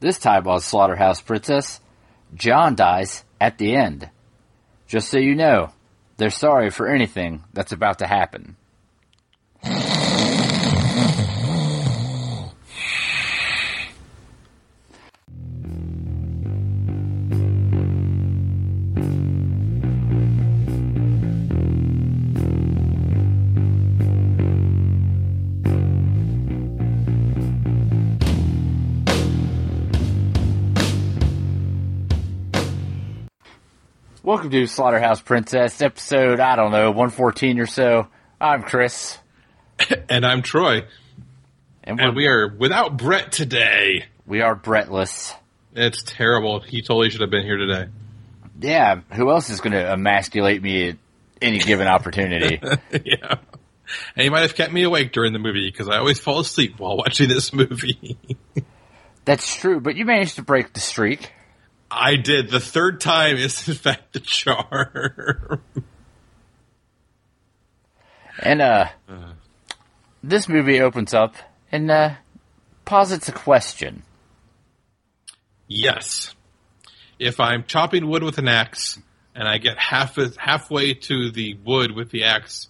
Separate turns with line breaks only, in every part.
This time on Slaughterhouse Princess, John dies at the end. Just so you know, they're sorry for anything that's about to happen. Welcome to Slaughterhouse Princess, episode, I don't know, 114 or so. I'm Chris.
And I'm Troy.
And,
And we are without Brett today.
we are Brettless.
It's terrible. He totally should have been here today.
Yeah, who else is going to emasculate me at any given opportunity?
yeah. And he might have kept me awake during the movie because I always fall asleep while watching this movie.
That's true, but you managed to break the streak.
I did. The third time is in fact the charm.
And, uh, this movie opens up and, uh, posits a question.
yes. If I'm chopping wood with an axe and I get half halfway to the wood with the axe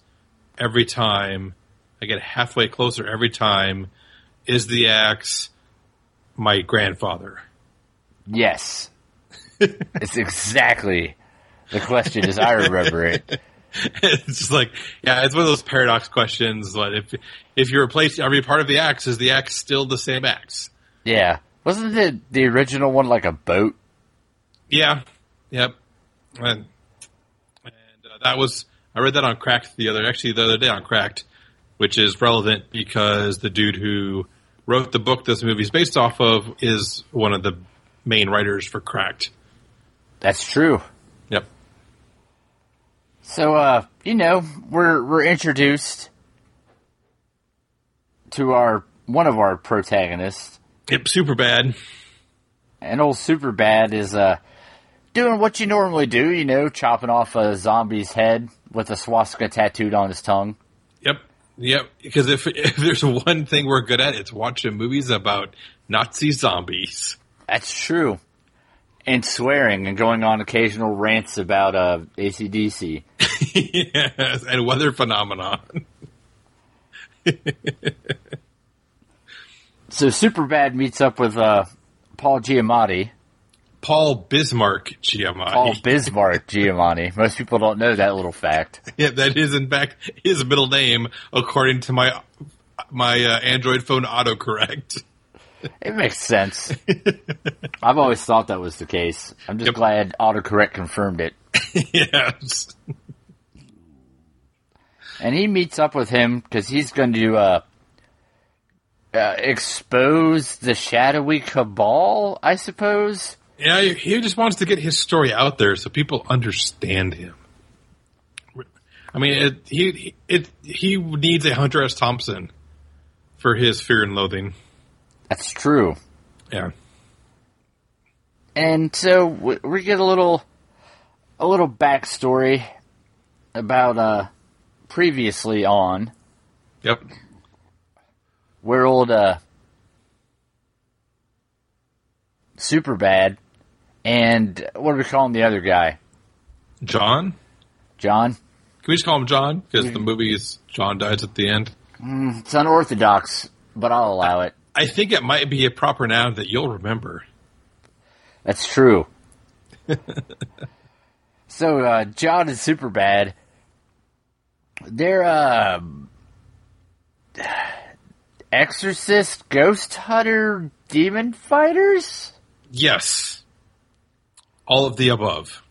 every time, I get halfway closer every time, is the axe my grandfather?
Yes. It's exactly the question as I remember it.
it's just like, yeah, it's one of those paradox questions. But if if you replace every part of the axe, is the axe still the same axe?
Yeah. Wasn't the, the original one like a boat?
Yeah, yep. And and uh, that was I read that on Cracked the other actually the other day on Cracked, which is relevant because the dude who wrote the book this movie's based off of is one of the main writers for Cracked.
That's true.
Yep.
So, uh, you know, we're we're introduced to our one of our protagonists,
Yep. Super bad.
and old super bad is uh doing what you normally do, you know, chopping off a zombie's head with a swastika tattooed on his tongue.
Yep. Yep. Because if if there's one thing we're good at, it's watching movies about Nazi zombies.
That's true. And swearing and going on occasional rants about uh ACDC.
yes, and weather phenomenon.
So Superbad meets up with uh Paul Giamatti.
Paul Bismarck Giamatti.
Paul Bismarck Giamatti. Most people don't know that little fact.
yeah, that is in fact his middle name, according to my my uh, Android phone autocorrect.
It makes sense. I've always thought that was the case. I'm just
Yep.
glad autocorrect confirmed it.
yes.
And he meets up with him because he's going to uh, uh, expose the shadowy cabal, I suppose.
Yeah, he just wants to get his story out there so people understand him. I mean, it, he it he needs a Hunter S. Thompson for his Fear and Loathing.
That's true.
Yeah.
And so we, get a little, a little backstory about uh, previously on
Yep.
where old uh, super bad, and what are we calling the other guy?
John.
John.
Can we just call him John? Because the movie is John dies at the end.
It's unorthodox, but I'll allow it.
I think it might be a proper noun that you'll remember.
That's true. so uh, John and Superbad, they're uh, exorcist, ghost hunter, demon fighters.
Yes. All of the above.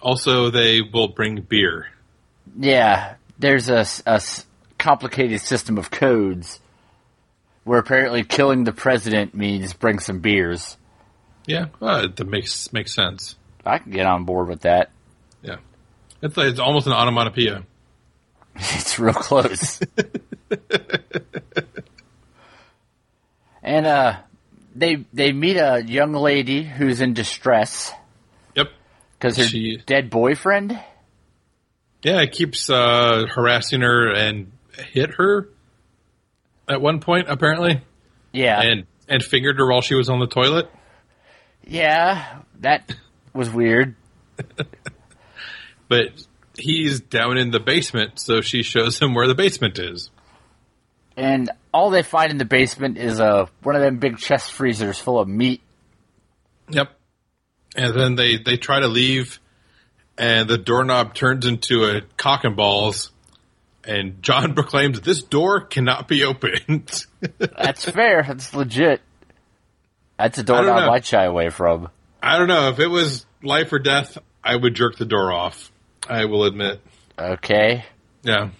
Also, they will bring beer.
Yeah, there's a complicated system of codes where apparently killing the president means bring some beers.
Yeah, uh, that makes makes sense.
I can get on board with that.
Yeah, it's like, it's almost an onomatopoeia.
It's real close. and uh they they meet a young lady who's in distress
Yep.
because her
She-
dead boyfriend.
Yeah, it keeps uh, harassing her and hit her at one point apparently,
Yeah,
and and fingered her while she was on the toilet.
Yeah, that was weird.
But he's down in the basement, so she shows him where the basement is.
And all they find in the basement is a one of them big chest freezers full of meat.
Yep. And then they, they try to leave, and the doorknob turns into a cock and balls, and John proclaims this door cannot be opened.
That's fair. That's legit. That's a
know.
I shy away from.
I don't know if it was life or death. I would jerk the door off. I will admit.
Okay,
Yeah,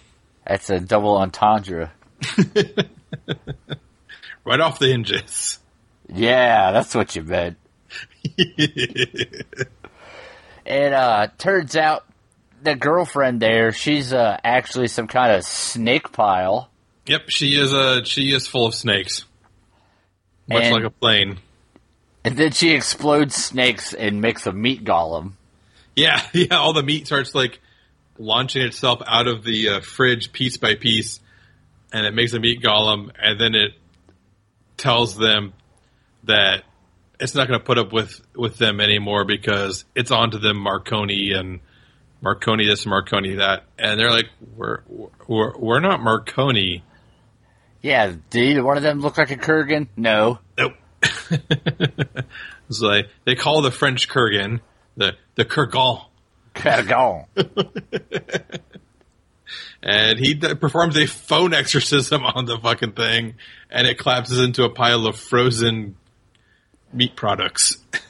that's a double entendre.
right off the hinges.
Yeah, that's what you meant. And uh, turns out the girlfriend there, she's uh, actually some kind of snake pile.
Yep, she is a she is full of snakes, much
And-
like a plane.
And then she explodes snakes and makes a meat golem.
Yeah, yeah. All the meat starts like launching itself out of the uh, fridge piece by piece, and it makes a meat golem, and then it tells them that it's not going to put up with with them anymore because it's on to them Marconi and Marconi this, Marconi that, and they're like, we're we're we're not Marconi.
Yeah, did either one of them look like a Kurgan? No.
Nope. so they they call the French Kurgan the the Kurgan.
Kurgan.
and he performs a phone exorcism on the fucking thing, and it collapses into a pile of frozen meat products.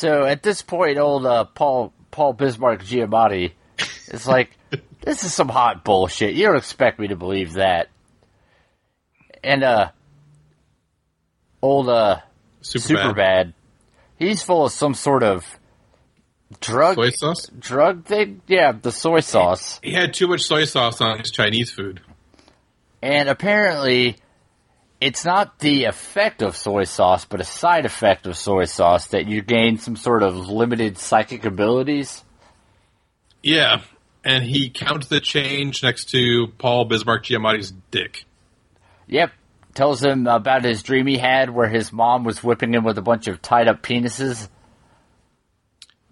So at this point, old uh, Paul Paul Bismarck Giamatti is like, "This is some hot bullshit. You don't expect me to believe that." And uh, old uh,
Super,
super bad. He's full of some sort of drug
Soy sauce.
drug thing. Yeah, the soy sauce.
He had too much soy sauce on his Chinese food.
And apparently, it's not the effect of soy sauce, but a side effect of soy sauce that you gain some sort of limited psychic abilities.
Yeah, and he counts the change next to Paul Bismarck Giamatti's dick.
Yep. Tells him about his dream he had where his mom was whipping him with a bunch of tied up penises.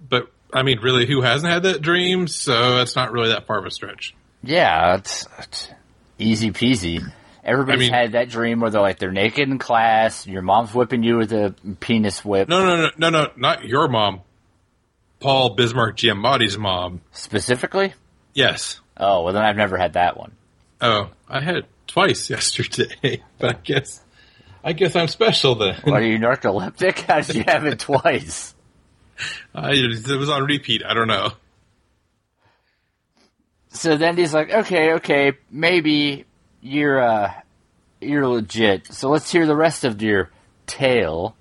But I mean, really, who hasn't had that dream? So it's not really that far of a stretch.
Yeah, it's, it's easy peasy. Everybody's
I mean-
had that dream where they're like they're naked in class, and your mom's whipping you with a penis whip.
No, no, no, no, no, not your mom. Paul Bismarck Giamatti's mom.
Specifically?
Yes.
Oh, well then I've never had that one.
Oh, I had it twice yesterday, but I guess I guess I'm special then.
What are you narcoleptic? How did you have it twice?
I, it was on repeat. I don't know.
So then he's like, okay, okay, maybe you're uh you're legit. So let's hear the rest of your tale.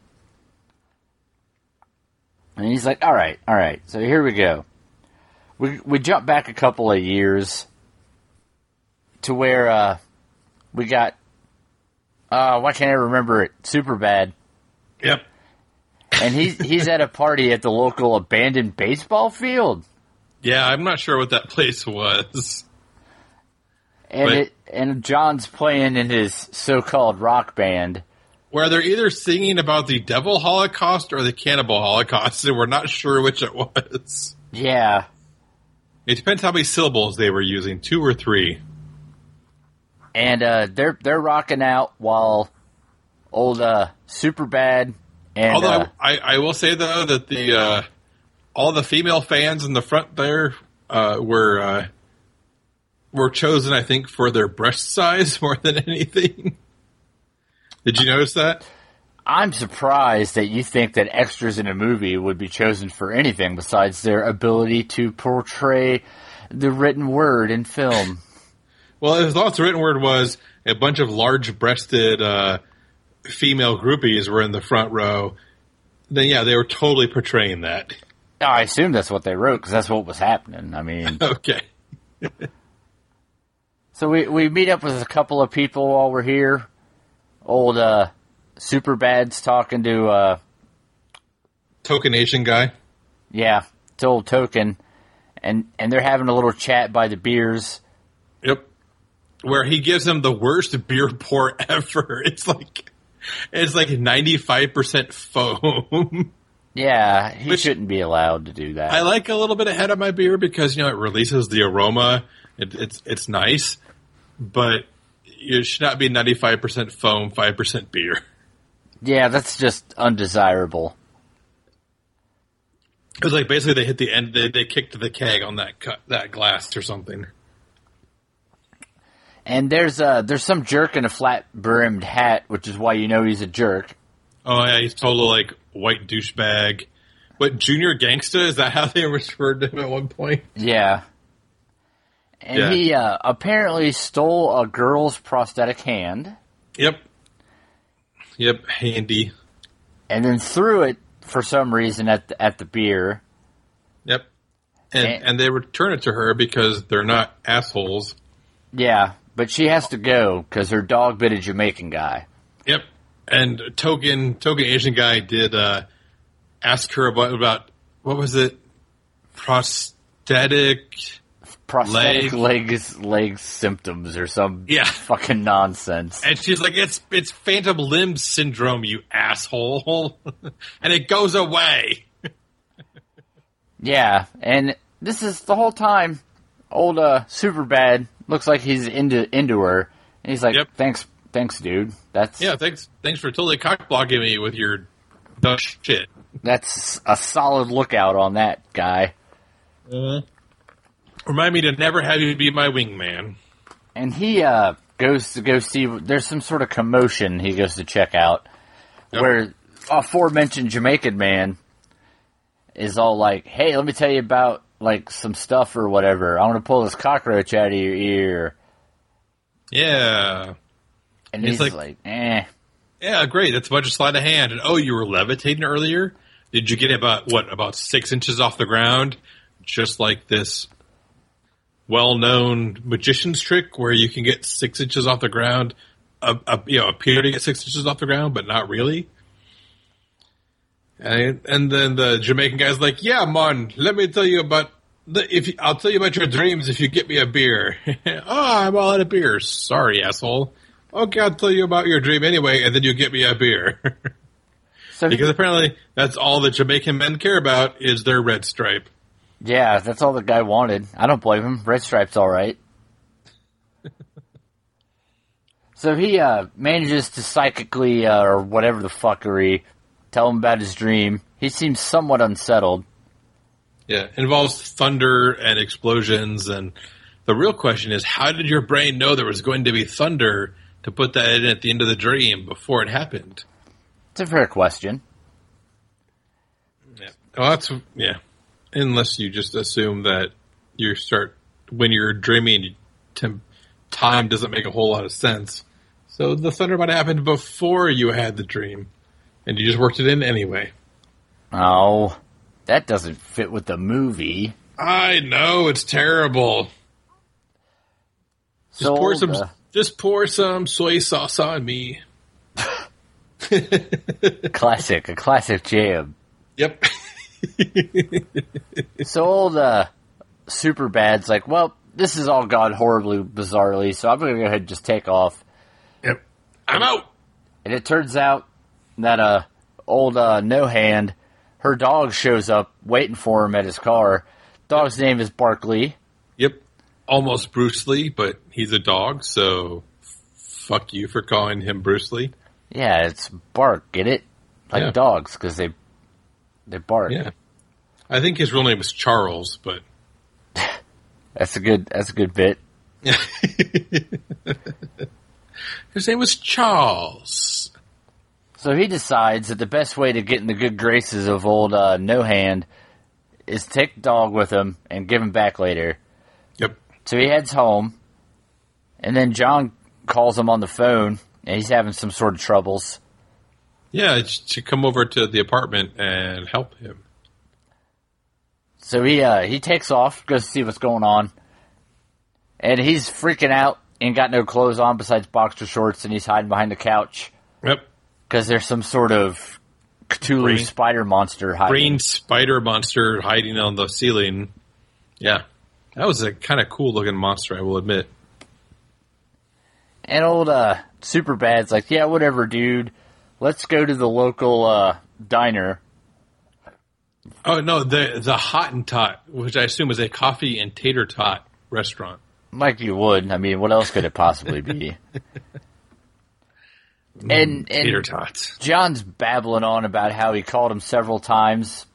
And he's like, all right, all right. So here we go. We we jump back a couple of years to where uh we got uh why can't I remember it? Super bad.
Yep.
And he's he's at a party at the local abandoned baseball field.
Yeah, I'm not sure what that place was.
And
But-
it and John's playing in his so called rock band.
Where they're either singing about the devil holocaust or the cannibal holocaust, and we're not sure which it was.
Yeah.
It depends how many syllables they were using, two or three.
And uh, they're they're rocking out while old uh, super bad and
Although
uh,
I, I, I will say though that the uh, all the female fans in the front there uh, were uh, were chosen, I think, for their breast size more than anything. Did you notice that?
I'm surprised that you think that extras in a movie would be chosen for anything besides their ability to portray the written word in film.
Well, as long as the written word was a bunch of large-breasted uh, female groupies were in the front row, then yeah, they were totally portraying that.
I assume that's what they wrote because that's what was happening. I mean,
Okay.
So we we meet up with a couple of people while we're here. Old uh, super bad's talking to uh,
Token Asian guy.
Yeah, it's old token, and and they're having a little chat by the beers,
Yep. where he gives him the worst beer pour ever. It's like it's like ninety five percent foam.
Yeah, he
Which-
shouldn't be allowed to do that.
I like a little bit ahead of my beer because you know it releases the aroma. It, it's it's nice, but it should not be ninety five percent foam, five percent beer.
yeah, that's just undesirable.
It was like basically they hit the end. They, they kicked the keg on that cut, that glass or something.
And there's uh there's some jerk in a flat brimmed hat, which is why you know he's a jerk.
Oh yeah, he's total like white douchebag. What junior gangsta is that how they referred to him at one point?
Yeah. And
Yeah.
he uh, apparently stole a girl's prosthetic hand
Yep. Yep, handy.
and then threw it for some reason at the, at the beer.
Yep. And
And-
and they return it to her because they're not assholes.
Yeah, but she has to go because her dog bit a Jamaican guy.
Yep. And token token Asian guy did uh ask her about about what was it? Prosthetic
Prosthetic
Leg.
legs legs symptoms or some
Yeah.
fucking nonsense.
and she's like, It's it's phantom limb syndrome, you asshole and it goes away.
Yeah, and this is the whole time. Old uh, super bad looks like he's into into her, and he's like,
Yep.
"Thanks, thanks, dude. That's
Yeah, thanks thanks for totally cock blocking me with your dumb shit.
that's a solid lookout on that guy."
Remind me to never have you be my wingman.
And he uh, goes to go see. There's some sort of commotion. He goes to check out
Yep.
where aforementioned Jamaican man is all like, "Hey, let me tell you about like some stuff or whatever. I want to pull this cockroach out of your ear."
Yeah.
And
He's
he's,
like-
like, "Eh."
Yeah, great. That's a bunch of sleight of hand. And oh, you were levitating earlier? Did you get about what about six inches off the ground? Just like this well-known magician's trick, where you can get six inches off the ground, uh, uh, you know, appear to get six inches off the ground, but not really. And, and then the Jamaican guy's like, "Yeah, man, let me tell you about the, if you, I'll tell you about your dreams if you get me a beer." oh, I'm all out of beer. Sorry, asshole. Okay, I'll tell you about your dream anyway, and then you get me a beer.
So
because apparently that's all the Jamaican men care about is their red stripe.
Yeah, that's all the guy wanted. I don't blame him. Red Stripe's all right. so he uh, manages to psychically, uh, or whatever the fuckery, tell him about his dream. He seems somewhat unsettled.
Yeah, involves thunder and explosions, and the real question is, how did your brain know there was going to be thunder to put that in at the end of the dream before it happened?
It's a fair question.
Yeah, well, that's yeah. Unless you just assume that you start when you're dreaming, time doesn't make a whole lot of sense. So the thunder might have happened before you had the dream, and you just worked it in anyway.
Oh, that doesn't fit with the movie.
I know it's terrible. Just pour some. Just pour some soy sauce on me.
classic, a classic jam.
Yep.
So old uh, super bad's like, well, this has all gone horribly bizarrely, so I'm gonna go ahead and just take off.
yep. I'm out.
And it turns out that uh old uh no hand, her dog shows up waiting for him at his car. Dog's name is Barkley.
Yep. Almost Bruce Lee, but he's a dog, so fuck you for calling him Bruce Lee.
Yeah, it's bark. Get it? Like
Yeah.
dogs because they they bark.
Yeah. I think his real name was Charles, but
That's a good. That's a good bit.
his name was Charles.
So he decides that the best way to get in the good graces of old uh, no hand is take the dog with him and give him back later.
Yep.
So he heads home, and then John calls him on the phone, and he's having some sort of troubles.
Yeah, it's to come over to the apartment and help him.
So he uh, he takes off, goes to see what's going on, and he's freaking out and got no clothes on besides boxer shorts, and he's hiding behind the couch
Yep.
because there's some sort of Cthulhu
Green-
spider monster hiding.
Green spider monster hiding on the ceiling. Yeah. That was a kind of cool looking monster, I will admit.
And old uh, Superbad's like, yeah, whatever, dude. Let's go to the local uh, diner.
Oh no, the the Hottentot, which I assume is a coffee and tater tot restaurant.
Like you would. I mean, what else could it possibly be? and
Tater tots.
John's babbling on about how he called him several times,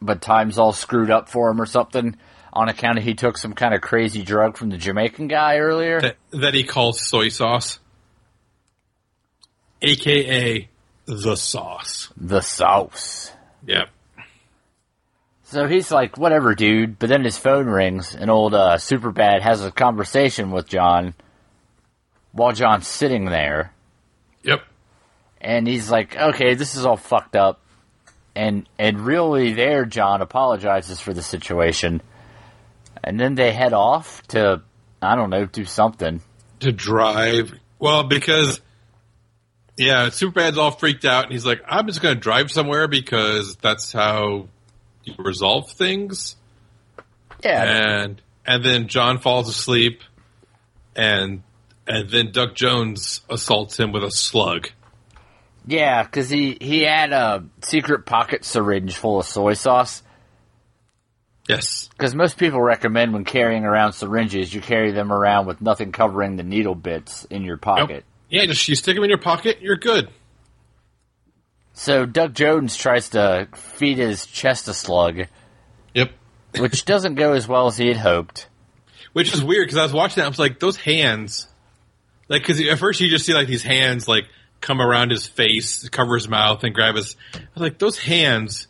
but times all screwed up for him or something on account of he took some kind of crazy drug from the Jamaican guy earlier.
That that he calls soy sauce, aka the sauce.
the sauce.
Yep.
So he's like, whatever, dude. But then his phone rings, and old uh, Superbad has a conversation with John while John's sitting there.
Yep.
And he's like, okay, this is all fucked up. And and really, there, John apologizes for the situation. And then they head off to, I don't know, do something.
To drive. Well, because yeah, Superbad's all freaked out, and he's like, "I'm just going to drive somewhere because that's how you resolve things."
Yeah.
and and then John falls asleep, and and then Doug Jones assaults him with a slug.
Yeah, because he, he had a secret pocket syringe full of soy sauce.
Yes,
Because most people recommend when carrying around syringes, you carry them around with nothing covering the needle bits in your pocket.
Yeah, just you stick them in your pocket, you're good.
So Doug Jones tries to feed his chest a slug,
Yep.
which doesn't go as well as he had hoped.
Which is weird because I was watching that, I was like, those hands, like, because at first you just see like these hands like come around his face, cover his mouth, and grab his. I was like, those hands.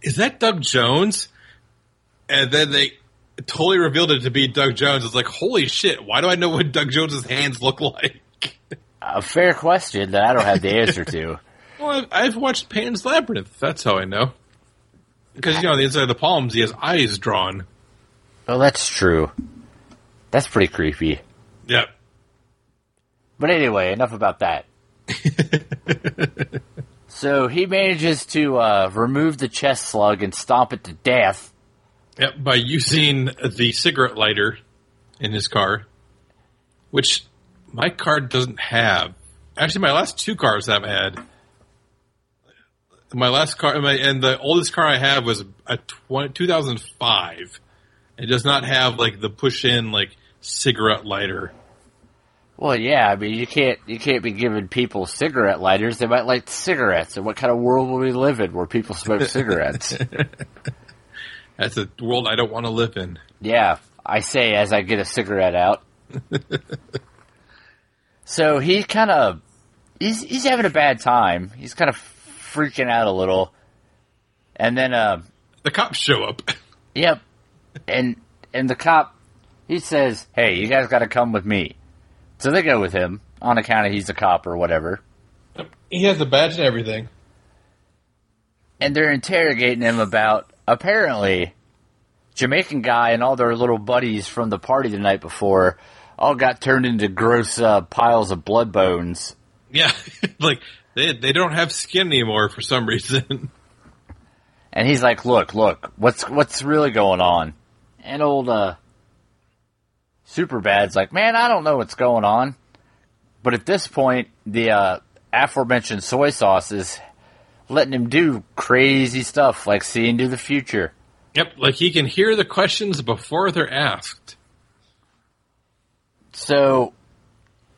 Is that Doug Jones? And then they totally revealed it to be Doug Jones. It's like, holy shit! Why do I know what Doug Jones's hands look like?
A fair question that I don't have the answer to.
Well, I've, watched Pan's Labyrinth. That's how I know. Because you know, on the inside of the palms, he has eyes drawn.
Well, that's true. That's pretty creepy.
Yep.
But anyway, enough about that. so he manages to uh, remove the chest slug and stomp it to death.
Yep, by using the cigarette lighter in his car, which my car doesn't have. Actually, my last two cars I've had. My last car, my, and the oldest car I have was a 20, 2005. It does not have like the push-in like cigarette lighter.
Well, yeah, I mean, you can't you can't be giving people cigarette lighters. They might light cigarettes. And what kind of world will we live in where people smoke cigarettes?
That's a world I don't want to live in.
yeah, I say as I get a cigarette out. so he kind of he's he's having a bad time. He's kind of freaking out a little, and then uh,
The cops show up.
Yep. And and the cop he says, Hey, you guys gotta come with me. So they go with him on account of he's a cop or whatever.
He has the badge and everything.
And they're interrogating him about apparently Jamaican guy and all their little buddies from the party the night before all got turned into gross uh, piles of blood bones.
Yeah, like they they don't have skin anymore for some reason.
And he's like, "Look, look, what's what's really going on?" And old uh, Superbad's like, "Man, I don't know what's going on." But at this point, the uh, aforementioned soy sauce is letting him do crazy stuff, like see into the future.
Yep, like he can hear the questions before they're asked.
So,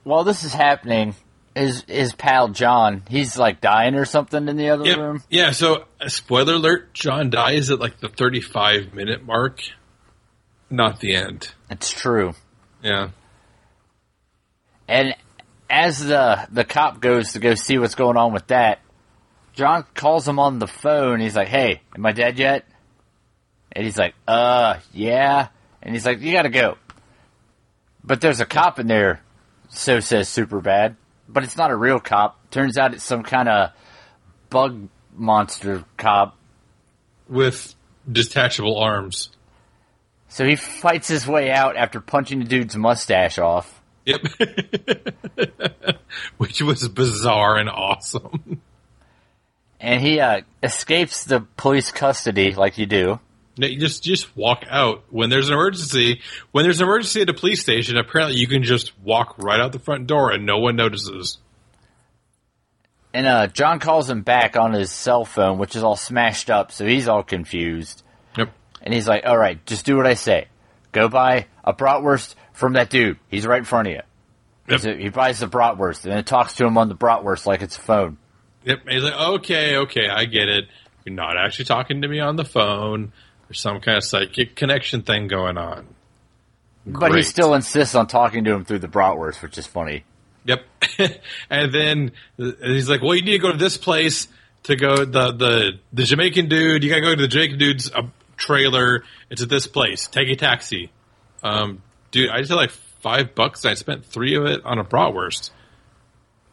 while this is happening, his his pal John, he's like dying or something in the other
Yep.
room.
Yeah, so uh, spoiler alert, John dies at like the 35 minute mark, not the end.
It's true.
Yeah.
And as the the cop goes to go see what's going on with that, John calls him on the phone. He's like, "Hey, am I dead yet?" And he's like, "Uh, yeah." And he's like, "You got to go." But there's a cop in there. So says Superbad, but it's not a real cop. Turns out it's some kind of bug monster cop.
With detachable arms.
So he fights his way out after punching the dude's mustache off.
Yep. Which was bizarre and awesome.
And he uh, escapes the police custody like you do.
No, you just just walk out when there's an emergency. When there's an emergency at a police station, apparently you can just walk right out the front door and no one notices.
And uh, John calls him back on his cell phone, which is all smashed up, so he's all confused.
Yep.
And he's like, "All right, just do what I say. Go buy a bratwurst from that dude. He's right in front of you."
Yep.
So he buys the bratwurst and then talks to him on the bratwurst like it's a phone.
Yep. He's like, okay, okay, I get it. You're not actually talking to me on the phone. There's some kind of psychic connection thing going on.
But he still insists on talking to him through the bratwurst, which is funny.
Yep. and then uh, he's like, "Well, you need to go to this place to go the the the Jamaican dude. You gotta go to the Jamaican dude's uh, trailer. It's at this place. Take a taxi." Um, dude, I just had like five bucks. And I spent three of it on a bratwurst.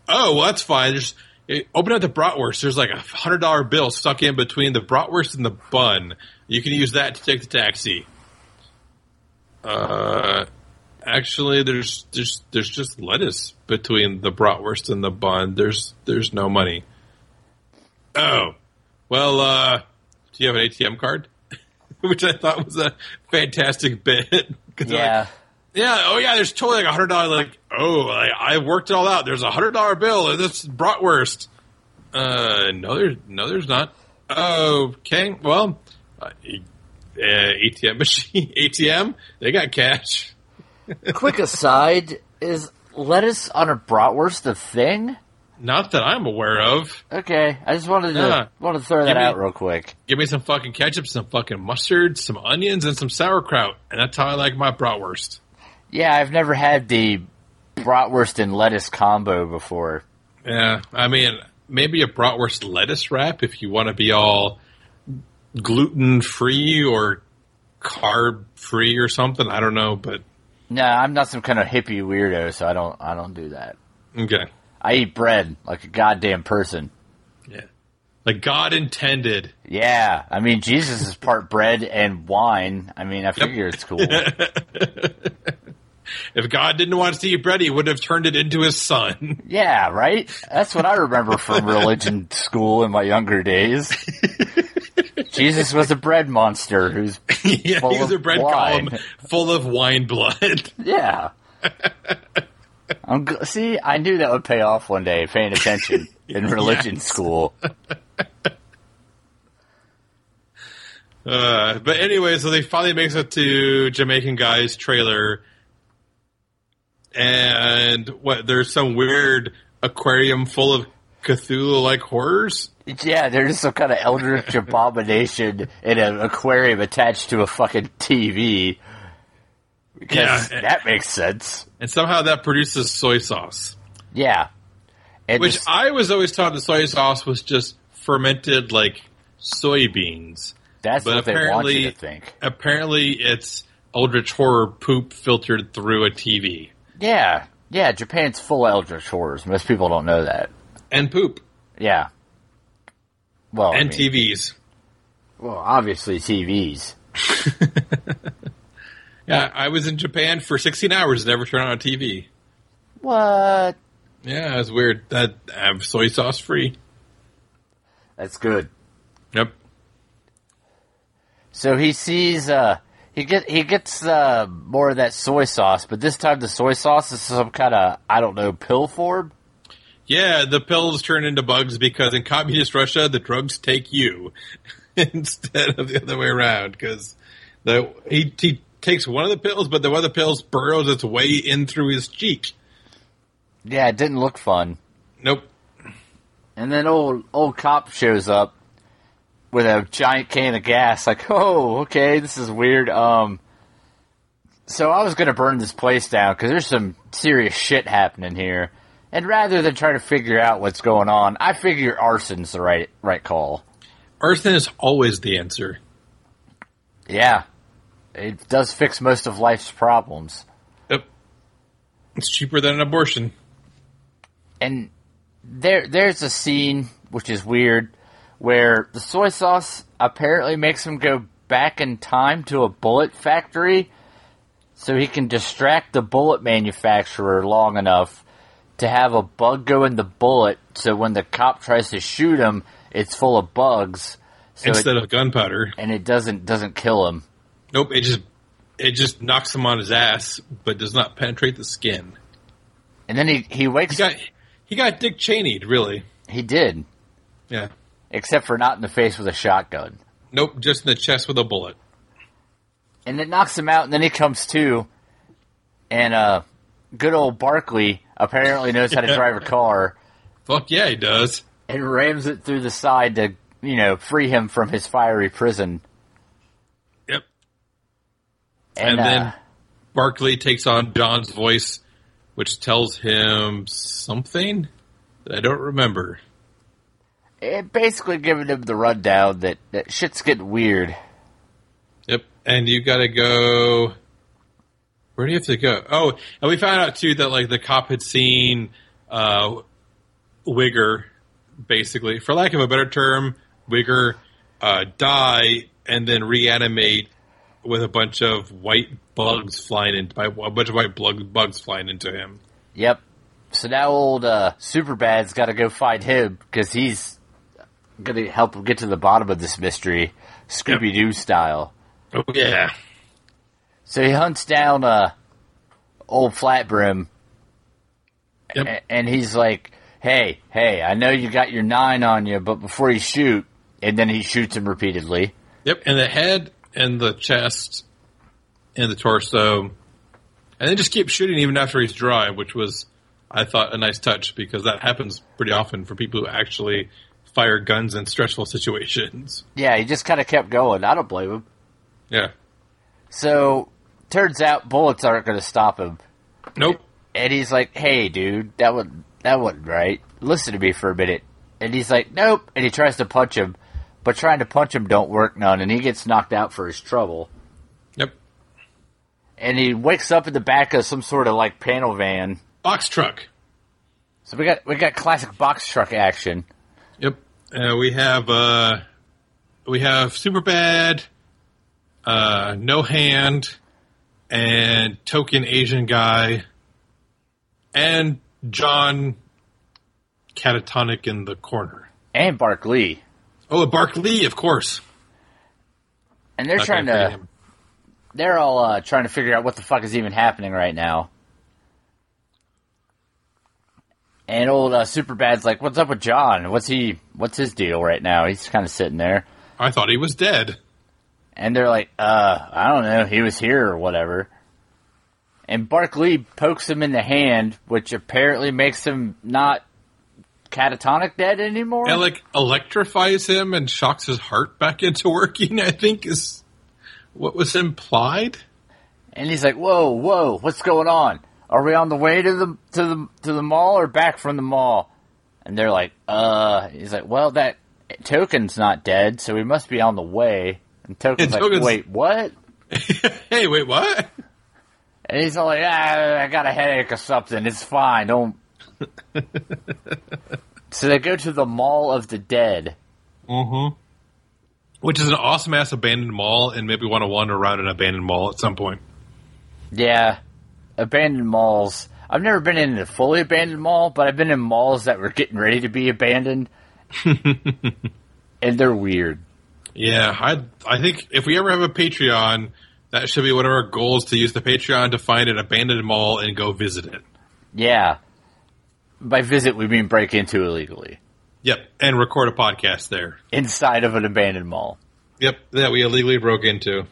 Oh, well, that's fine. Just eh, open up the bratwurst. There's like a hundred dollar bill stuck in between the bratwurst and the bun. You can use that to take the taxi. Uh, actually, there's there's there's just lettuce between the bratwurst and the bun. There's there's no money. Oh, well, uh, do you have an ATM card? Which I thought was a fantastic bit. like,
Yeah.
Oh, yeah. There's totally like a hundred dollar. Like, oh, I, I worked it all out. There's a hundred dollar bill and this bratwurst. Uh, no, there's no, there's not. Okay, well, uh, ATM machine, ATM, they got cash.
Quick aside: is lettuce on a bratwurst a thing?
Not that I'm aware of.
Okay, I just wanted to
Yeah.
wanted to throw that
me-
out real quick.
Give me some fucking ketchup, some fucking mustard, some onions, and some sauerkraut, and that's how I like my bratwurst.
Yeah, I've never had the bratwurst and lettuce combo before.
Yeah, I mean, maybe a bratwurst lettuce wrap if you want to be all gluten free or carb free or something. I don't know, but
No, I'm not some kind of hippie weirdo, so I don't I don't do that.
okay.
I eat bread like a goddamn person.
Yeah. Like God intended.
Yeah, I mean Jesus is part bread and wine. I mean, I figure it's cool.
If God didn't want to see bread, he would have turned it into his son.
Yeah, right? That's what I remember from religion school in my younger days. Jesus was a bread monster who's
yeah,
Full
he was
of
a bread
wine.
column full of wine blood.
yeah. I'm g- see, I knew that would pay off one day paying attention in religion
Yes.
school.
Uh, but anyway, so they finally makes it to Jamaican guy's trailer, and what? There's some weird aquarium full of Cthulhu-like horrors.
Yeah, there's some kind of eldritch abomination in an aquarium attached to a fucking TV. Because
Yeah.
that makes sense.
And somehow that produces soy sauce.
Yeah. And
Which
this-
I was always taught the soy sauce was just fermented like soybeans.
that's
but
what they want you to think.
Apparently it's eldritch horror poop filtered through a TV.
Yeah. Yeah, Japan's full of eldritch horrors. Most people don't know that.
And poop.
Yeah. Well, I
And
mean-
TVs.
Well, obviously TVs.
Yeah, I was in Japan for 16 hours, and never turned on a TV.
What?
Yeah, it was weird. That I'm soy sauce free.
That's good.
Yep.
So he sees uh he get he gets uh more of that soy sauce, but this time the soy sauce is some kind of I don't know pill form.
Yeah, the pills turn into bugs because in communist Russia, the drugs take you instead of the other way around. Because the he, he takes one of the pills, but the other pills burrows its way in through his cheek.
Yeah, it didn't look fun.
Nope.
And then old old cop shows up with a giant can of gas. Like, oh, okay, this is weird. Um, so I was gonna burn this place down because there's some serious shit happening here. And rather than try to figure out what's going on, I figure arson's the right right call.
Arson is always the answer.
Yeah, it does fix most of life's problems.
Yep. It's cheaper than an abortion.
and there there's a scene which is weird where the soy sauce apparently makes him go back in time to a bullet factory so he can distract the bullet manufacturer long enough to have a bug go in the bullet so when the cop tries to shoot him it's full of bugs So
instead
it,
of gunpowder.
and it doesn't doesn't kill him.
Nope, it just it just knocks him on his ass, but does not penetrate the skin.
And then he he wakes.
He got he got Dick Cheneyed, really.
he did,
Yeah.
Except for not in the face with a shotgun.
Nope, just in the chest with a bullet.
and it knocks him out, and then he comes to, and uh, good old Barkley apparently knows how to drive a car
Fuck yeah, he does.
and rams it through the side to, you know, free him from his fiery prison.
Yep.
And,
And, then
uh,
Barkley takes on John's voice, which tells him something that I don't remember.
It basically giving him the rundown that, that shit's getting weird.
Yep. And you gotta go. Where do you have to go? Oh, and we found out too that like the cop had seen uh, Wigger, basically, for lack of a better term, Wigger uh, die and then reanimate with a bunch of white bugs flying in by a bunch of white bug, bugs flying into him.
Yep. So now old uh, Superbad's got to go find him because he's going to help him get to the bottom of this mystery, Scooby Doo style.
Oh yeah.
So he hunts down uh, old Flatbrim,
Yep.
a- and he's like, "Hey, hey, I know you got your nine on you, but before you shoot," and then he shoots him repeatedly.
Yep, and the head and the chest and the torso, and then just keep shooting even after he's dry, which was, I thought, a nice touch because that happens pretty often for people who actually fire guns in stressful situations.
Yeah, he just kind of kept going. I don't blame him.
Yeah.
So turns out bullets aren't going to stop him,
Nope.
and he's like, "Hey, dude, that would that wasn't right. Listen to me for a minute." And he's like, "Nope," and he tries to punch him, but trying to punch him don't work none, and he gets knocked out for his trouble.
Yep.
and he wakes up in the back of some sort of like panel van.
Box truck.
So we got we got classic box truck action.
Yep. Uh, we have uh, we have super bad, uh, no hand, and token Asian guy, and John catatonic in the corner.
And Barkley.
Oh, Barkley, of course.
And they're
Not
trying
gonna him.
they're all uh, trying to figure out what the fuck is even happening right now. And old uh, Superbad's like, "What's up with John? What's he? What's his deal right now?" He's kind of sitting there,
I thought he was dead.
and they're like, "Uh, I don't know. He was here or whatever." And Barkley pokes him in the hand, which apparently makes him not catatonic dead anymore.
And like electrifies him and shocks his heart back into working. I think is what was implied.
And he's like, "Whoa, whoa, what's going on? Are we on the way to the to the to the mall or back from the mall?" And they're like, "Uh." He's like, "Well, that token's not dead, so we must be on the way." And token's
And
like, "Wait, what?"
hey, wait, what?
And he's all like, "Ah, I got a headache or something. It's fine. Don't." so they go to the Mall of the Dead.
Mm-hmm. Which is an awesome ass abandoned mall, and maybe want to wander around an abandoned mall at some point.
Yeah, abandoned malls. I've never been in a fully abandoned mall, but I've been in malls that were getting ready to be abandoned, and they're weird.
Yeah, I I think if we ever have a Patreon, that should be one of our goals to use the Patreon to find an abandoned mall and go visit it.
Yeah. By visit, we mean break into illegally
Yep, and record a podcast there.
inside of an abandoned mall.
Yep, that we illegally broke into.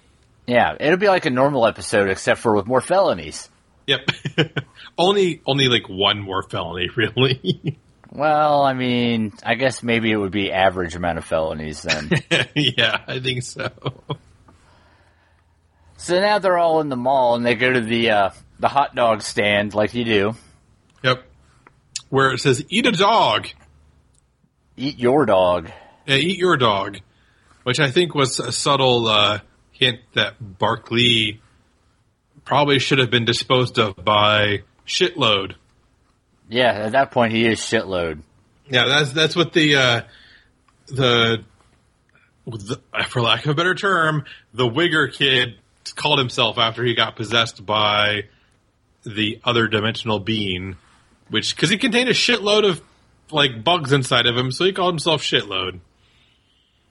Yeah, it'll be like a normal episode, except for with more felonies.
Yep, only only like one more felony, really.
Well, I mean, I guess maybe it would be average amount of felonies then.
yeah, I think so.
so now they're all in the mall and they go to the uh, the hot dog stand like you do.
Yep, where it says "eat a dog."
Eat your dog.
Yeah, eat your dog, which I think was a subtle uh, hint that Barkley probably should have been disposed of by shitload.
Yeah, at that point he is shitload.
Yeah, that's that's what the uh, the, the for lack of a better term, the Wigger kid called himself after he got possessed by the other dimensional being, which because he contained a shitload of like bugs inside of him, so he called himself shitload.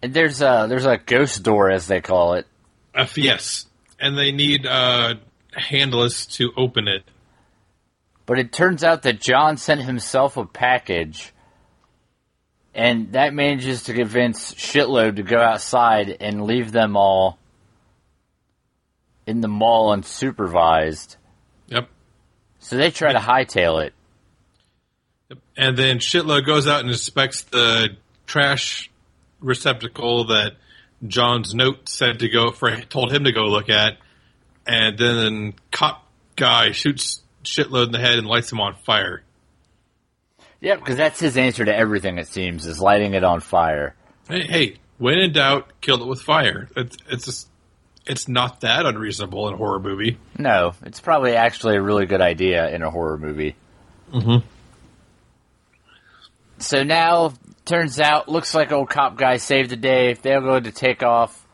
And there's a there's a ghost door as they call it.
Uh, yes, and they need uh, handless to open it.
But it turns out that John sent himself a package, and that manages to convince Shitload to go outside and leave them all in the mall unsupervised.
Yep.
So they try to hightail it.
And then Shitload goes out and inspects the trash receptacle that John's note said to go for told him to go look at, and then cop guy shoots Shitload in the head and lights him on fire.
Yeah, because that's his answer to everything. It seems is lighting it on fire.
Hey, hey, when in doubt, kill it with fire. It's it's just, it's not that unreasonable in a horror movie.
No, it's probably actually a really good idea in a horror movie.
Mm-hmm.
So now, turns out, looks like old cop guy saved the day. They're going to take off,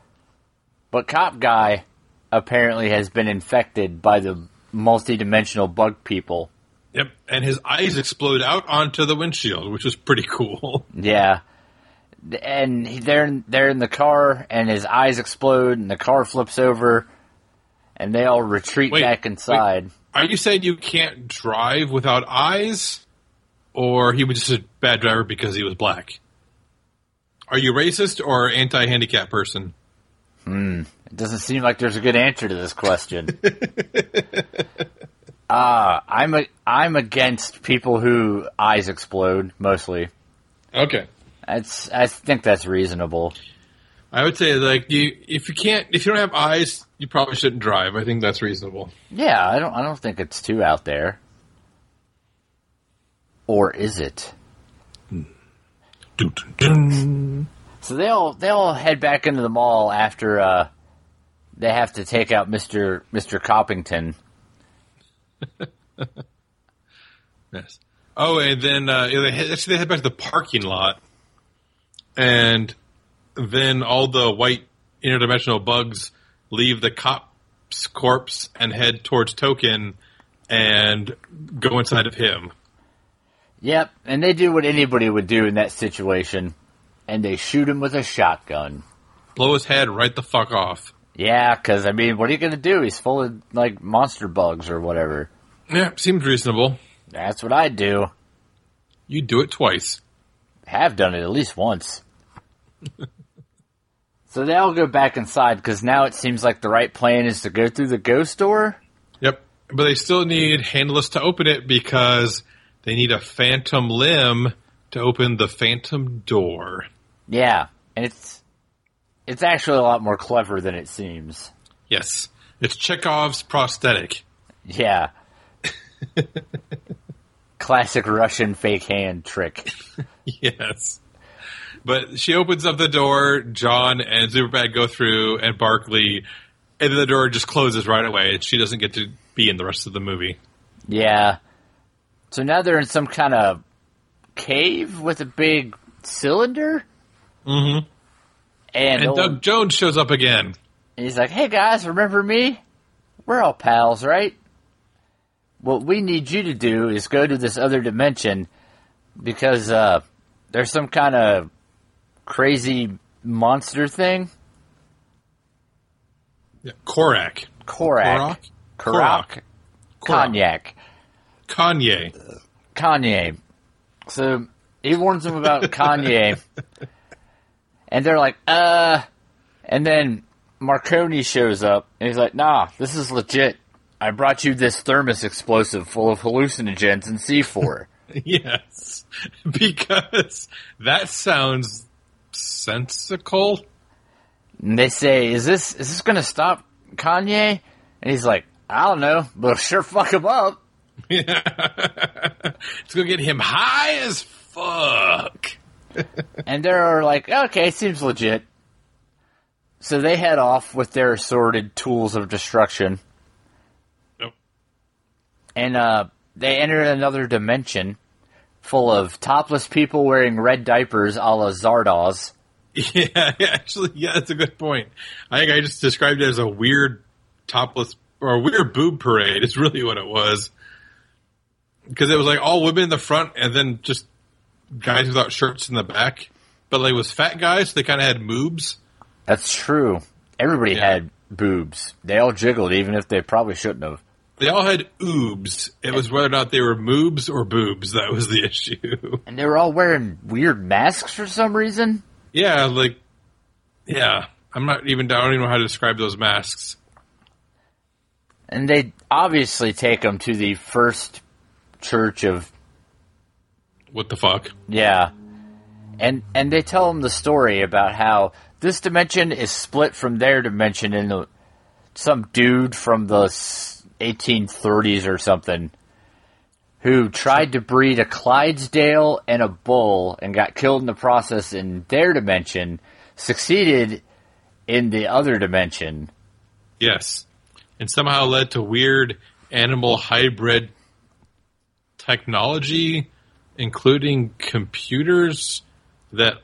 but cop guy apparently has been infected by the multi-dimensional bug people.
Yep, and his eyes explode out onto the windshield, which was pretty cool.
Yeah. And they're in, they're in the car, and his eyes explode, and the car flips over, and they all retreat
Wait,
back inside.
Are you saying you can't drive without eyes, or he was just a bad driver because he was black? Are you racist or anti-handicap person? Hmm.
It doesn't seem like there's a good answer to this question. uh, I'm a, I'm against people who eyes explode mostly.
Okay.
That's I think that's reasonable.
I would say like you, if you can't, if you don't have eyes, you probably shouldn't drive. I think that's reasonable.
Yeah, I don't I don't think it's too out there. Or is it? So they all they all head back into the mall after uh, they have to take out Mister Mister Coppington.
Yes. Oh, and then uh, they head, actually they head back to the parking lot, and then all the white interdimensional bugs leave the cop's corpse and head towards Token and go inside of him.
Yep, and they do what anybody would do in that situation, and they shoot him with a shotgun.
Blow his head right the fuck off.
Yeah, because I mean, what are you gonna do? He's full of like monster bugs or whatever.
Yeah, seems reasonable.
That's what I'd do.
You do it twice.
Have done it at least once. so they all go back inside because now it seems like the right plan is to go through the ghost door.
Yep. But they still need handless to open it because they need a phantom limb to open the phantom door.
Yeah, and it's it's actually a lot more clever than it seems.
Yes. It's Chekhov's prosthetic.
Yeah. Classic Russian fake hand trick.
Yes. But she opens up the door, John and Superbad go through, and Barkley, and the door just closes right away. and She doesn't get to be in the rest of the movie.
Yeah. So now they're in some kind of cave with a big cylinder.
Mm-hmm.
And,
And Doug Jones shows up again.
he's like, hey guys, remember me? We're all pals, right? What we need you to do is go to this other dimension because uh, there's some kind of crazy monster thing.
Yeah, Korak.
Korak.
Korak?
Korak. Cognac.
Kanye.
Kanye. So he warns them about Kanye. And they're like, uh. And then Marconi shows up and he's like, nah, this is legit. I brought you this thermos explosive full of hallucinogens and C4.
Yes. Because that sounds sensical.
and they say, is this, is this gonna stop Kanye? And he's like, I don't know, but sure fuck him up.
Yeah. it's gonna get him high as fuck.
And they're like, okay, seems legit. So they head off with their assorted tools of destruction.
Nope.
And uh, they enter another dimension full of topless people wearing red diapers a la Zardoz.
Yeah, actually, yeah, that's a good point. I think I just described it as a weird topless or a weird boob parade. Is really what it was. Because it was like all women in the front and then just guys without shirts in the back. but like was fat guys. So they kind of had moobs.
That's true. Everybody
Yeah.
had boobs. They all jiggled, even if they probably shouldn't have.
They all had oobs. It was whether or not they were moobs or boobs that was the issue.
And they were all wearing weird masks for some reason.
yeah, like yeah. I'm not even. I don't even know how to describe those masks.
And they obviously take them to the first church of
What the fuck?
Yeah. And and they tell them the story about how this dimension is split from their dimension and the, some dude from the 1830s or something who tried to breed a Clydesdale and a bull and got killed in the process in their dimension succeeded in the other dimension.
Yes, and somehow led to weird animal hybrid technology, including computers that,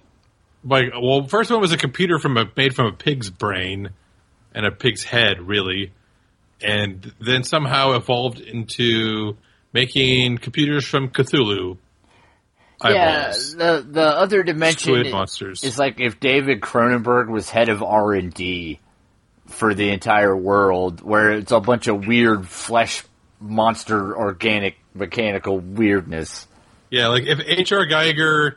like, well, first one was a computer from a made from a pig's brain and a pig's head, really, and then somehow evolved into making computers from Cthulhu. Eyeballs.
Yeah, the the other dimension
Squid monsters.
is like if David Cronenberg was head of R and D for the entire world, where it's a bunch of weird flesh monster, organic, mechanical weirdness.
Yeah, like if H.R. Giger,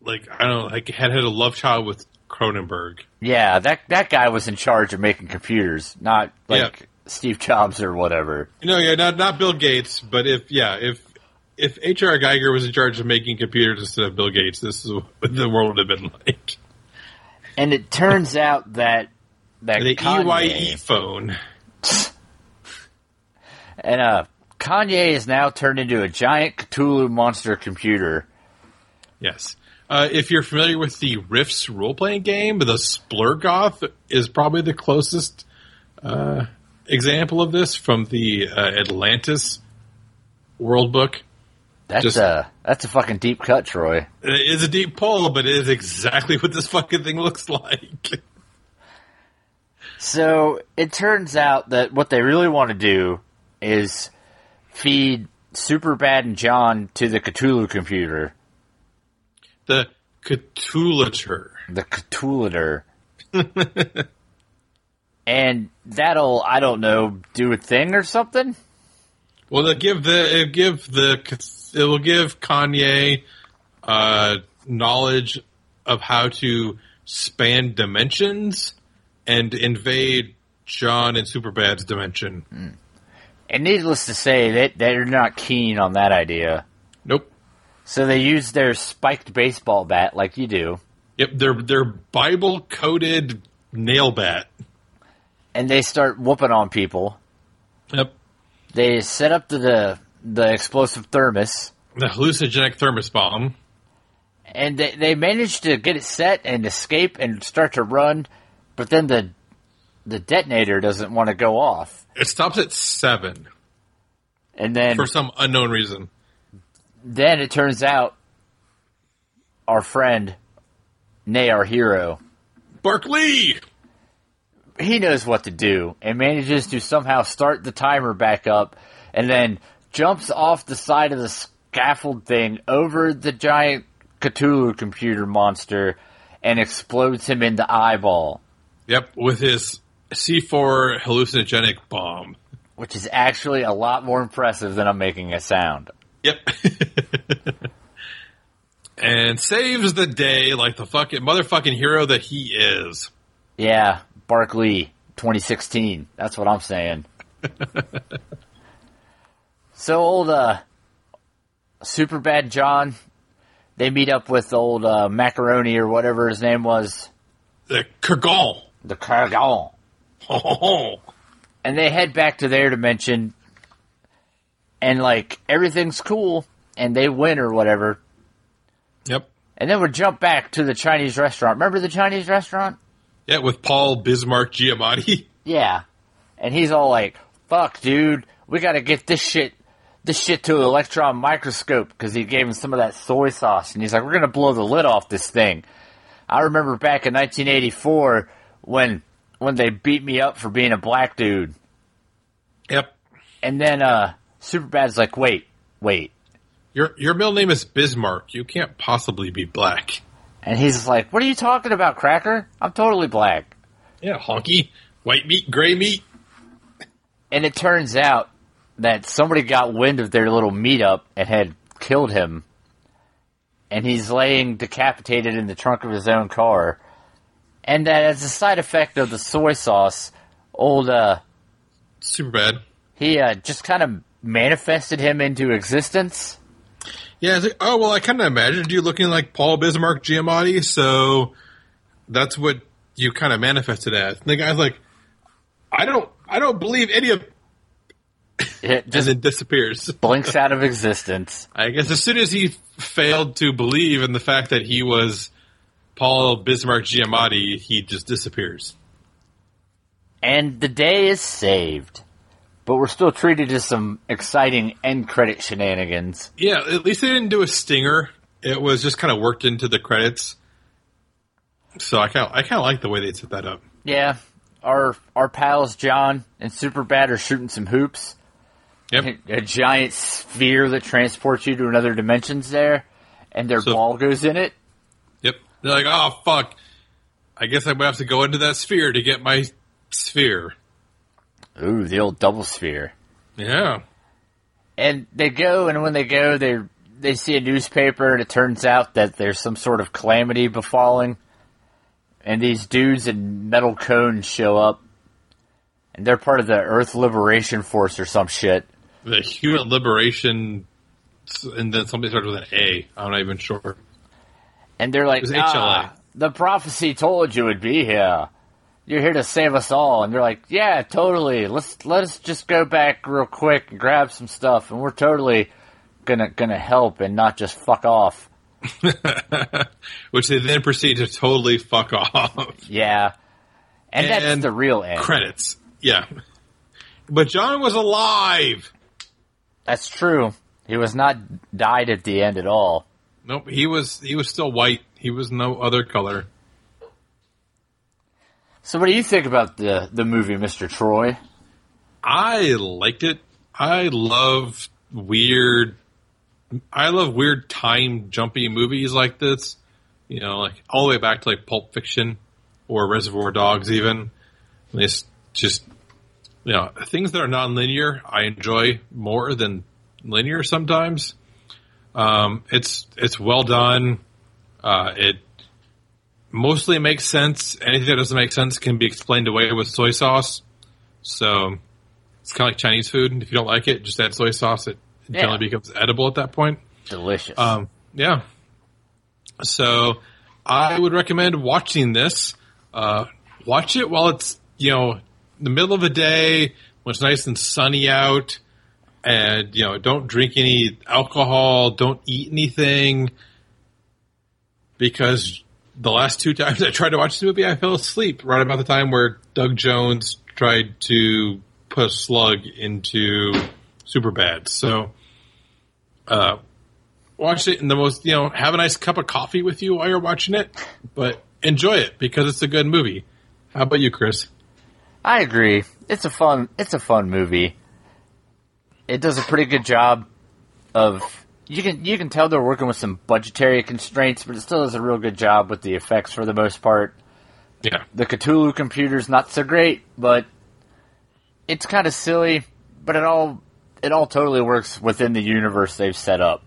like I don't know, like had had a love child with Cronenberg.
Yeah, that that guy was in charge of making computers, not like
Yeah.
Steve Jobs or whatever.
No, yeah, not not Bill Gates, but if yeah, if if H.R. Giger was in charge of making computers instead of Bill Gates, this is what the world would have been like.
And it turns out that that
The
Kanye,
EYE phone.
and uh, Kanye is now turned into a giant Cthulhu monster computer.
Yes. Uh, if you're familiar with the Rifts role playing game, the Splugorth is probably the closest uh, example of this from the uh, Atlantis world book.
That's
Just-
a that's a fucking deep cut, Troy.
It is a deep pull, but it is exactly what this fucking thing looks like.
So it turns out that what they really want to do is feed Superbad and John to the Cthulhu computer,
The Cthulhutor.
the Cthulhuter. and that'll, I don't know, do a thing or something?
Well, they'll give the it'll give the it will give Kanye uh, knowledge of how to span dimensions and invade John and Superbad's dimension.
And needless to say, that they're not keen on that idea.
Nope.
So they use their spiked baseball bat like you do,
Yep, they're they're Bible coded nail bat.
and they start whooping on people.
Yep.
They set up the the, the explosive thermos.
The hallucinogenic thermos bomb.
and they, they managed to get it set and escape and start to run, but then the the detonator doesn't want to go off,
It stops at seven
and then
for some unknown reason.
then it turns out our friend, nay our hero,
Barkley.
he knows what to do and manages to somehow start the timer back up, and then jumps off the side of the scaffold thing over the giant Cthulhu computer monster and explodes him in the eyeball.
Yep, with his C4 hallucinogenic bomb.
which is actually a lot more impressive than I'm making it sound.
Yep. and saves the day like the fucking motherfucking hero that he is.
Yeah, Barkley, 2016. That's what I'm saying. so old, uh, super bad John. They meet up with old uh, Macaroni or whatever his name was,
The Kurgal.
the Cargon,
Oh,
and they head back to their dimension. And like everything's cool, and they win or whatever.
Yep.
And then we jump back to the Chinese restaurant. Remember the Chinese restaurant?
Yeah, with Paul Bismarck Giamatti.
Yeah. And he's all like, fuck, dude, we gotta get this shit, this shit to an electron microscope, because he gave him some of that soy sauce. And he's like, we're gonna blow the lid off this thing. I remember back in 1984 when, when they beat me up for being a black dude.
Yep.
And then, uh, Superbad's like, wait, wait,
Your your middle name is Bismarck. You can't possibly be black.
And he's like, "What are you talking about, Cracker? I'm totally black."
Yeah, honky, white meat, gray meat.
And it turns out that somebody got wind of their little meetup and had killed him. And he's laying decapitated in the trunk of his own car. And that as a side effect of the soy sauce, old uh
Super bad.
he uh, just kind of manifested him into existence.
Yeah, like, oh well, I kind of imagined you looking like Paul Bismarck Giamatti, so that's what you kind of manifested as. And the guy's like, I don't, I don't believe any of,
It
and
just
then disappears.
blinks out of existence.
I guess as soon as he failed to believe in the fact that he was Paul Bismarck Giamatti, he just disappears.
And the day is saved. But we're still treated to some exciting end credit shenanigans.
Yeah, at least they didn't do a stinger. It was just kind of worked into the credits. So I kind of, I kind of like the way they set that up.
Yeah, our our pals John and Superbad are shooting some hoops.
Yep.
A giant sphere that transports you to another dimension's there, and their
So-
ball goes in it.
They're like, oh fuck. I guess I'm gonna have to go into that sphere to get my sphere.
Ooh, the old double sphere.
Yeah.
And they go, and when they go, they they see a newspaper, and it turns out that there's some sort of calamity befalling. And these dudes in metal cones show up, and they're part of the Earth Liberation Force or some shit.
The human liberation, and then somebody starts with an A. I'm not even sure.
And they're like, ah,
HLA.
the prophecy told you would be here. You're here to save us all. And they're like, yeah, totally. Let's let us just go back real quick and grab some stuff, and we're totally gonna gonna help and not just fuck off.
Which they then proceed to totally fuck off.
Yeah, and, that's the real end.
Credits. Yeah. But John was alive.
That's true. He was not died at the end at all.
Nope, he was he was still white. He was no other color.
So, what do you think about the the movie, Mister Troy?
I liked it. I love weird. I love weird time jumpy movies like this. You know, like all the way back to like Pulp Fiction or Reservoir Dogs. Even it's just you know things that are non-linear. I enjoy more than linear sometimes. Um, it's it's well done. Uh, it mostly makes sense. Anything that doesn't make sense can be explained away with soy sauce. So it's kind of like Chinese food. If you don't like it, just add soy sauce. It
Yeah.
generally becomes edible at that point.
Delicious.
Um, yeah. So I would recommend watching this. Uh, watch it while it's, you know, the middle of the day when it's nice and sunny out. And, you know, don't drink any alcohol. Don't eat anything. Because the last two times I tried to watch the movie, I fell asleep right about the time where Doug Jones tried to put a slug into Superbad. So, uh, watch it in the most, you know, have a nice cup of coffee with you while you're watching it, but enjoy it because it's a good movie. How about you, Chris?
I agree. It's a fun. It's a fun movie. It does a pretty good job of. You can you can tell they're working with some budgetary constraints, but it still does a real good job with the effects for the most part.
Yeah.
The Cthulhu computer's not so great, but it's kind of silly. But it all it all totally works within the universe they've set up,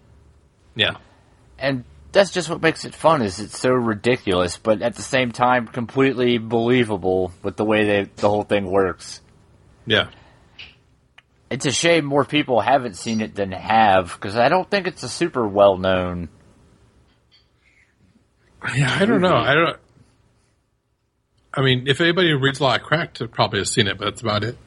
Yeah.
and that's just what makes it fun. Is it's so ridiculous, but at the same time completely believable with the way they the whole thing works.
Yeah.
It's a shame more people haven't seen it than have, because I don't think it's a super well known.
Yeah, I don't know. I don't. I mean, if anybody reads a lot of cracked, probably has seen it, but that's about it.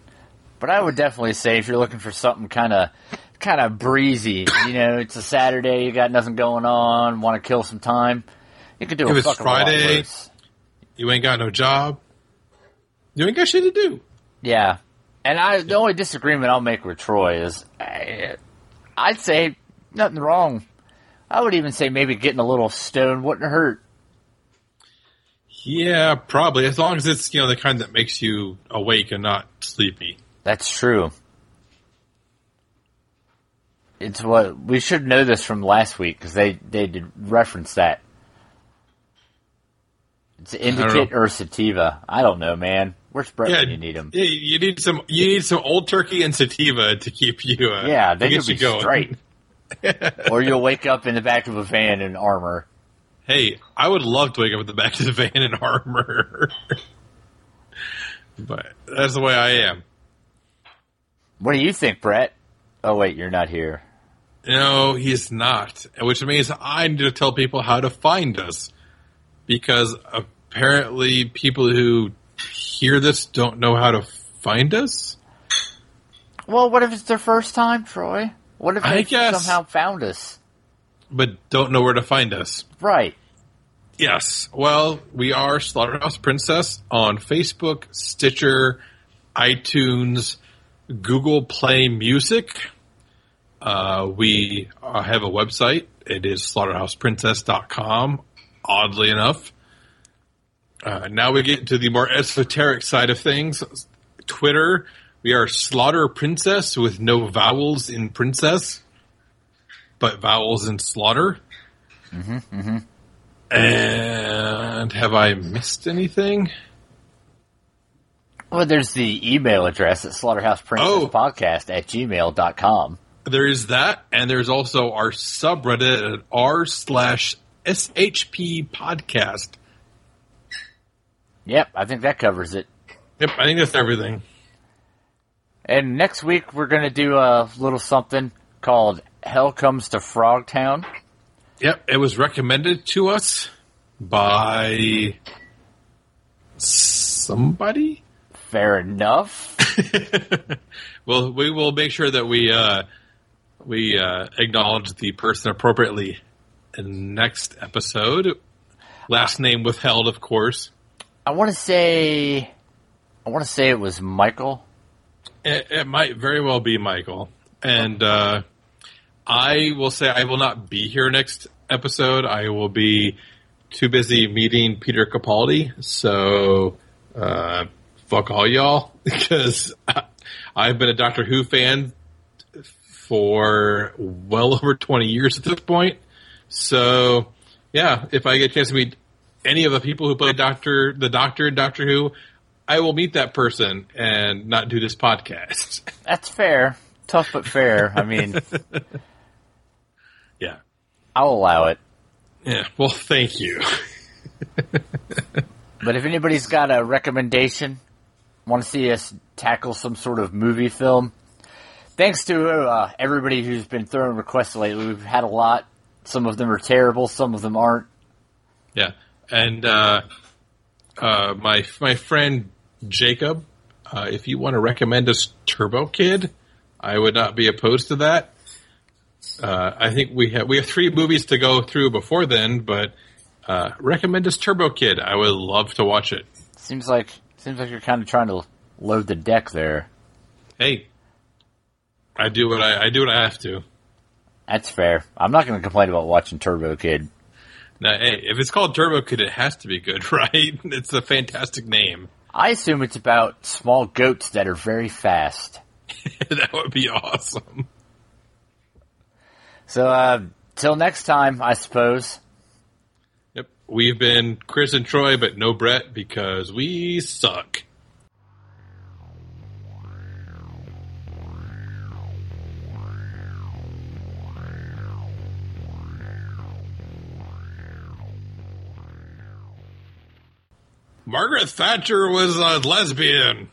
But I would definitely say if you're looking for something kind of, kind of breezy, you know, it's a Saturday, you got nothing going on, want to kill some time, you could do
it
a fucking
Friday-. You ain't got no job. You ain't got shit to do.
Yeah, and I the only disagreement I'll make with Troy is, I, I'd say nothing wrong. I would even say maybe getting a little stone wouldn't hurt.
Yeah, probably. As long as it's, you know, the kind that makes you awake and not sleepy.
That's true. It's what we should know this from last week because they they did reference that. It's indica or sativa. I don't know, man. Where's Brett
Yeah,
when you need him?
yeah, you need some. You need some old turkey and sativa to keep you. Uh,
Yeah, they could be
going.
straight. or you'll wake up in the back of a van in armor.
Hey, I would love to wake up in the back of the van in armor, but that's the way I am.
What do you think, Brett? Oh wait, you're not here.
No, he's not, which means I need to tell people how to find us because apparently people who hear this don't know how to find us.
Well, what if it's their first time, Troy? What if
I
they
guess-
somehow found us?
but don't know where to find us.
Right.
Yes. Well, we are Slaughterhouse Princess on Facebook, Stitcher, iTunes, Google Play Music. Uh, we uh, have a website. It is slaughterhouseprincess.com, oddly enough. Uh, now we get to the more esoteric side of things. Twitter, we are Slaughter Princess with no vowels in princess, but vowels in slaughter. And have I missed anything?
Well, there's the email address at slaughterhouseprincesspodcast at gmail.com.
There is that, and there's also our subreddit at r slash shp podcast.
Yep, I think that covers it.
Yep, I think that's everything.
And next week we're going to do a little something called Hell Comes to Frogtown.
Yep, it was recommended to us by somebody.
Fair enough.
well, we will make sure that we uh, we uh, acknowledge the person appropriately in the next episode. Last name withheld, of course.
I want to say, I want to say it was Michael.
It, it might very well be Michael, and uh, I will say I will not be here next episode. I will be too busy meeting Peter Capaldi. So uh, fuck all y'all because I've been a Doctor Who fan for well over twenty years at this point. So yeah, if I get a chance to meet any of the people who play Doctor the Doctor in Doctor Who, I will meet that person and not do this podcast.
That's fair. Tough but fair. I mean,
yeah.
I'll allow it.
Yeah. Well, thank you.
But if anybody's got a recommendation, want to see us tackle some sort of movie film, thanks to uh, everybody who's been throwing requests lately. We've had a lot. Some of them are terrible. Some of them aren't.
Yeah. And uh, uh, my my friend Jacob, uh, if you want to recommend us Turbo Kid, I would not be opposed to that. Uh, I think we have we have three movies to go through before then, but uh, recommend us Turbo Kid. I would love to watch it.
Seems like seems like you're kind of trying to load the deck there.
Hey, I do what I, I do what I have to.
That's fair. I'm not going to complain about watching Turbo Kid.
Now, hey, if it's called Turbo Kid, it has to be good, right? It's a fantastic name.
I assume it's about small goats that are very fast.
that would be awesome.
So, uh, till next time, I suppose.
Yep. We've been Chris and Troy, but no Brett because we suck. Margaret Thatcher was a lesbian.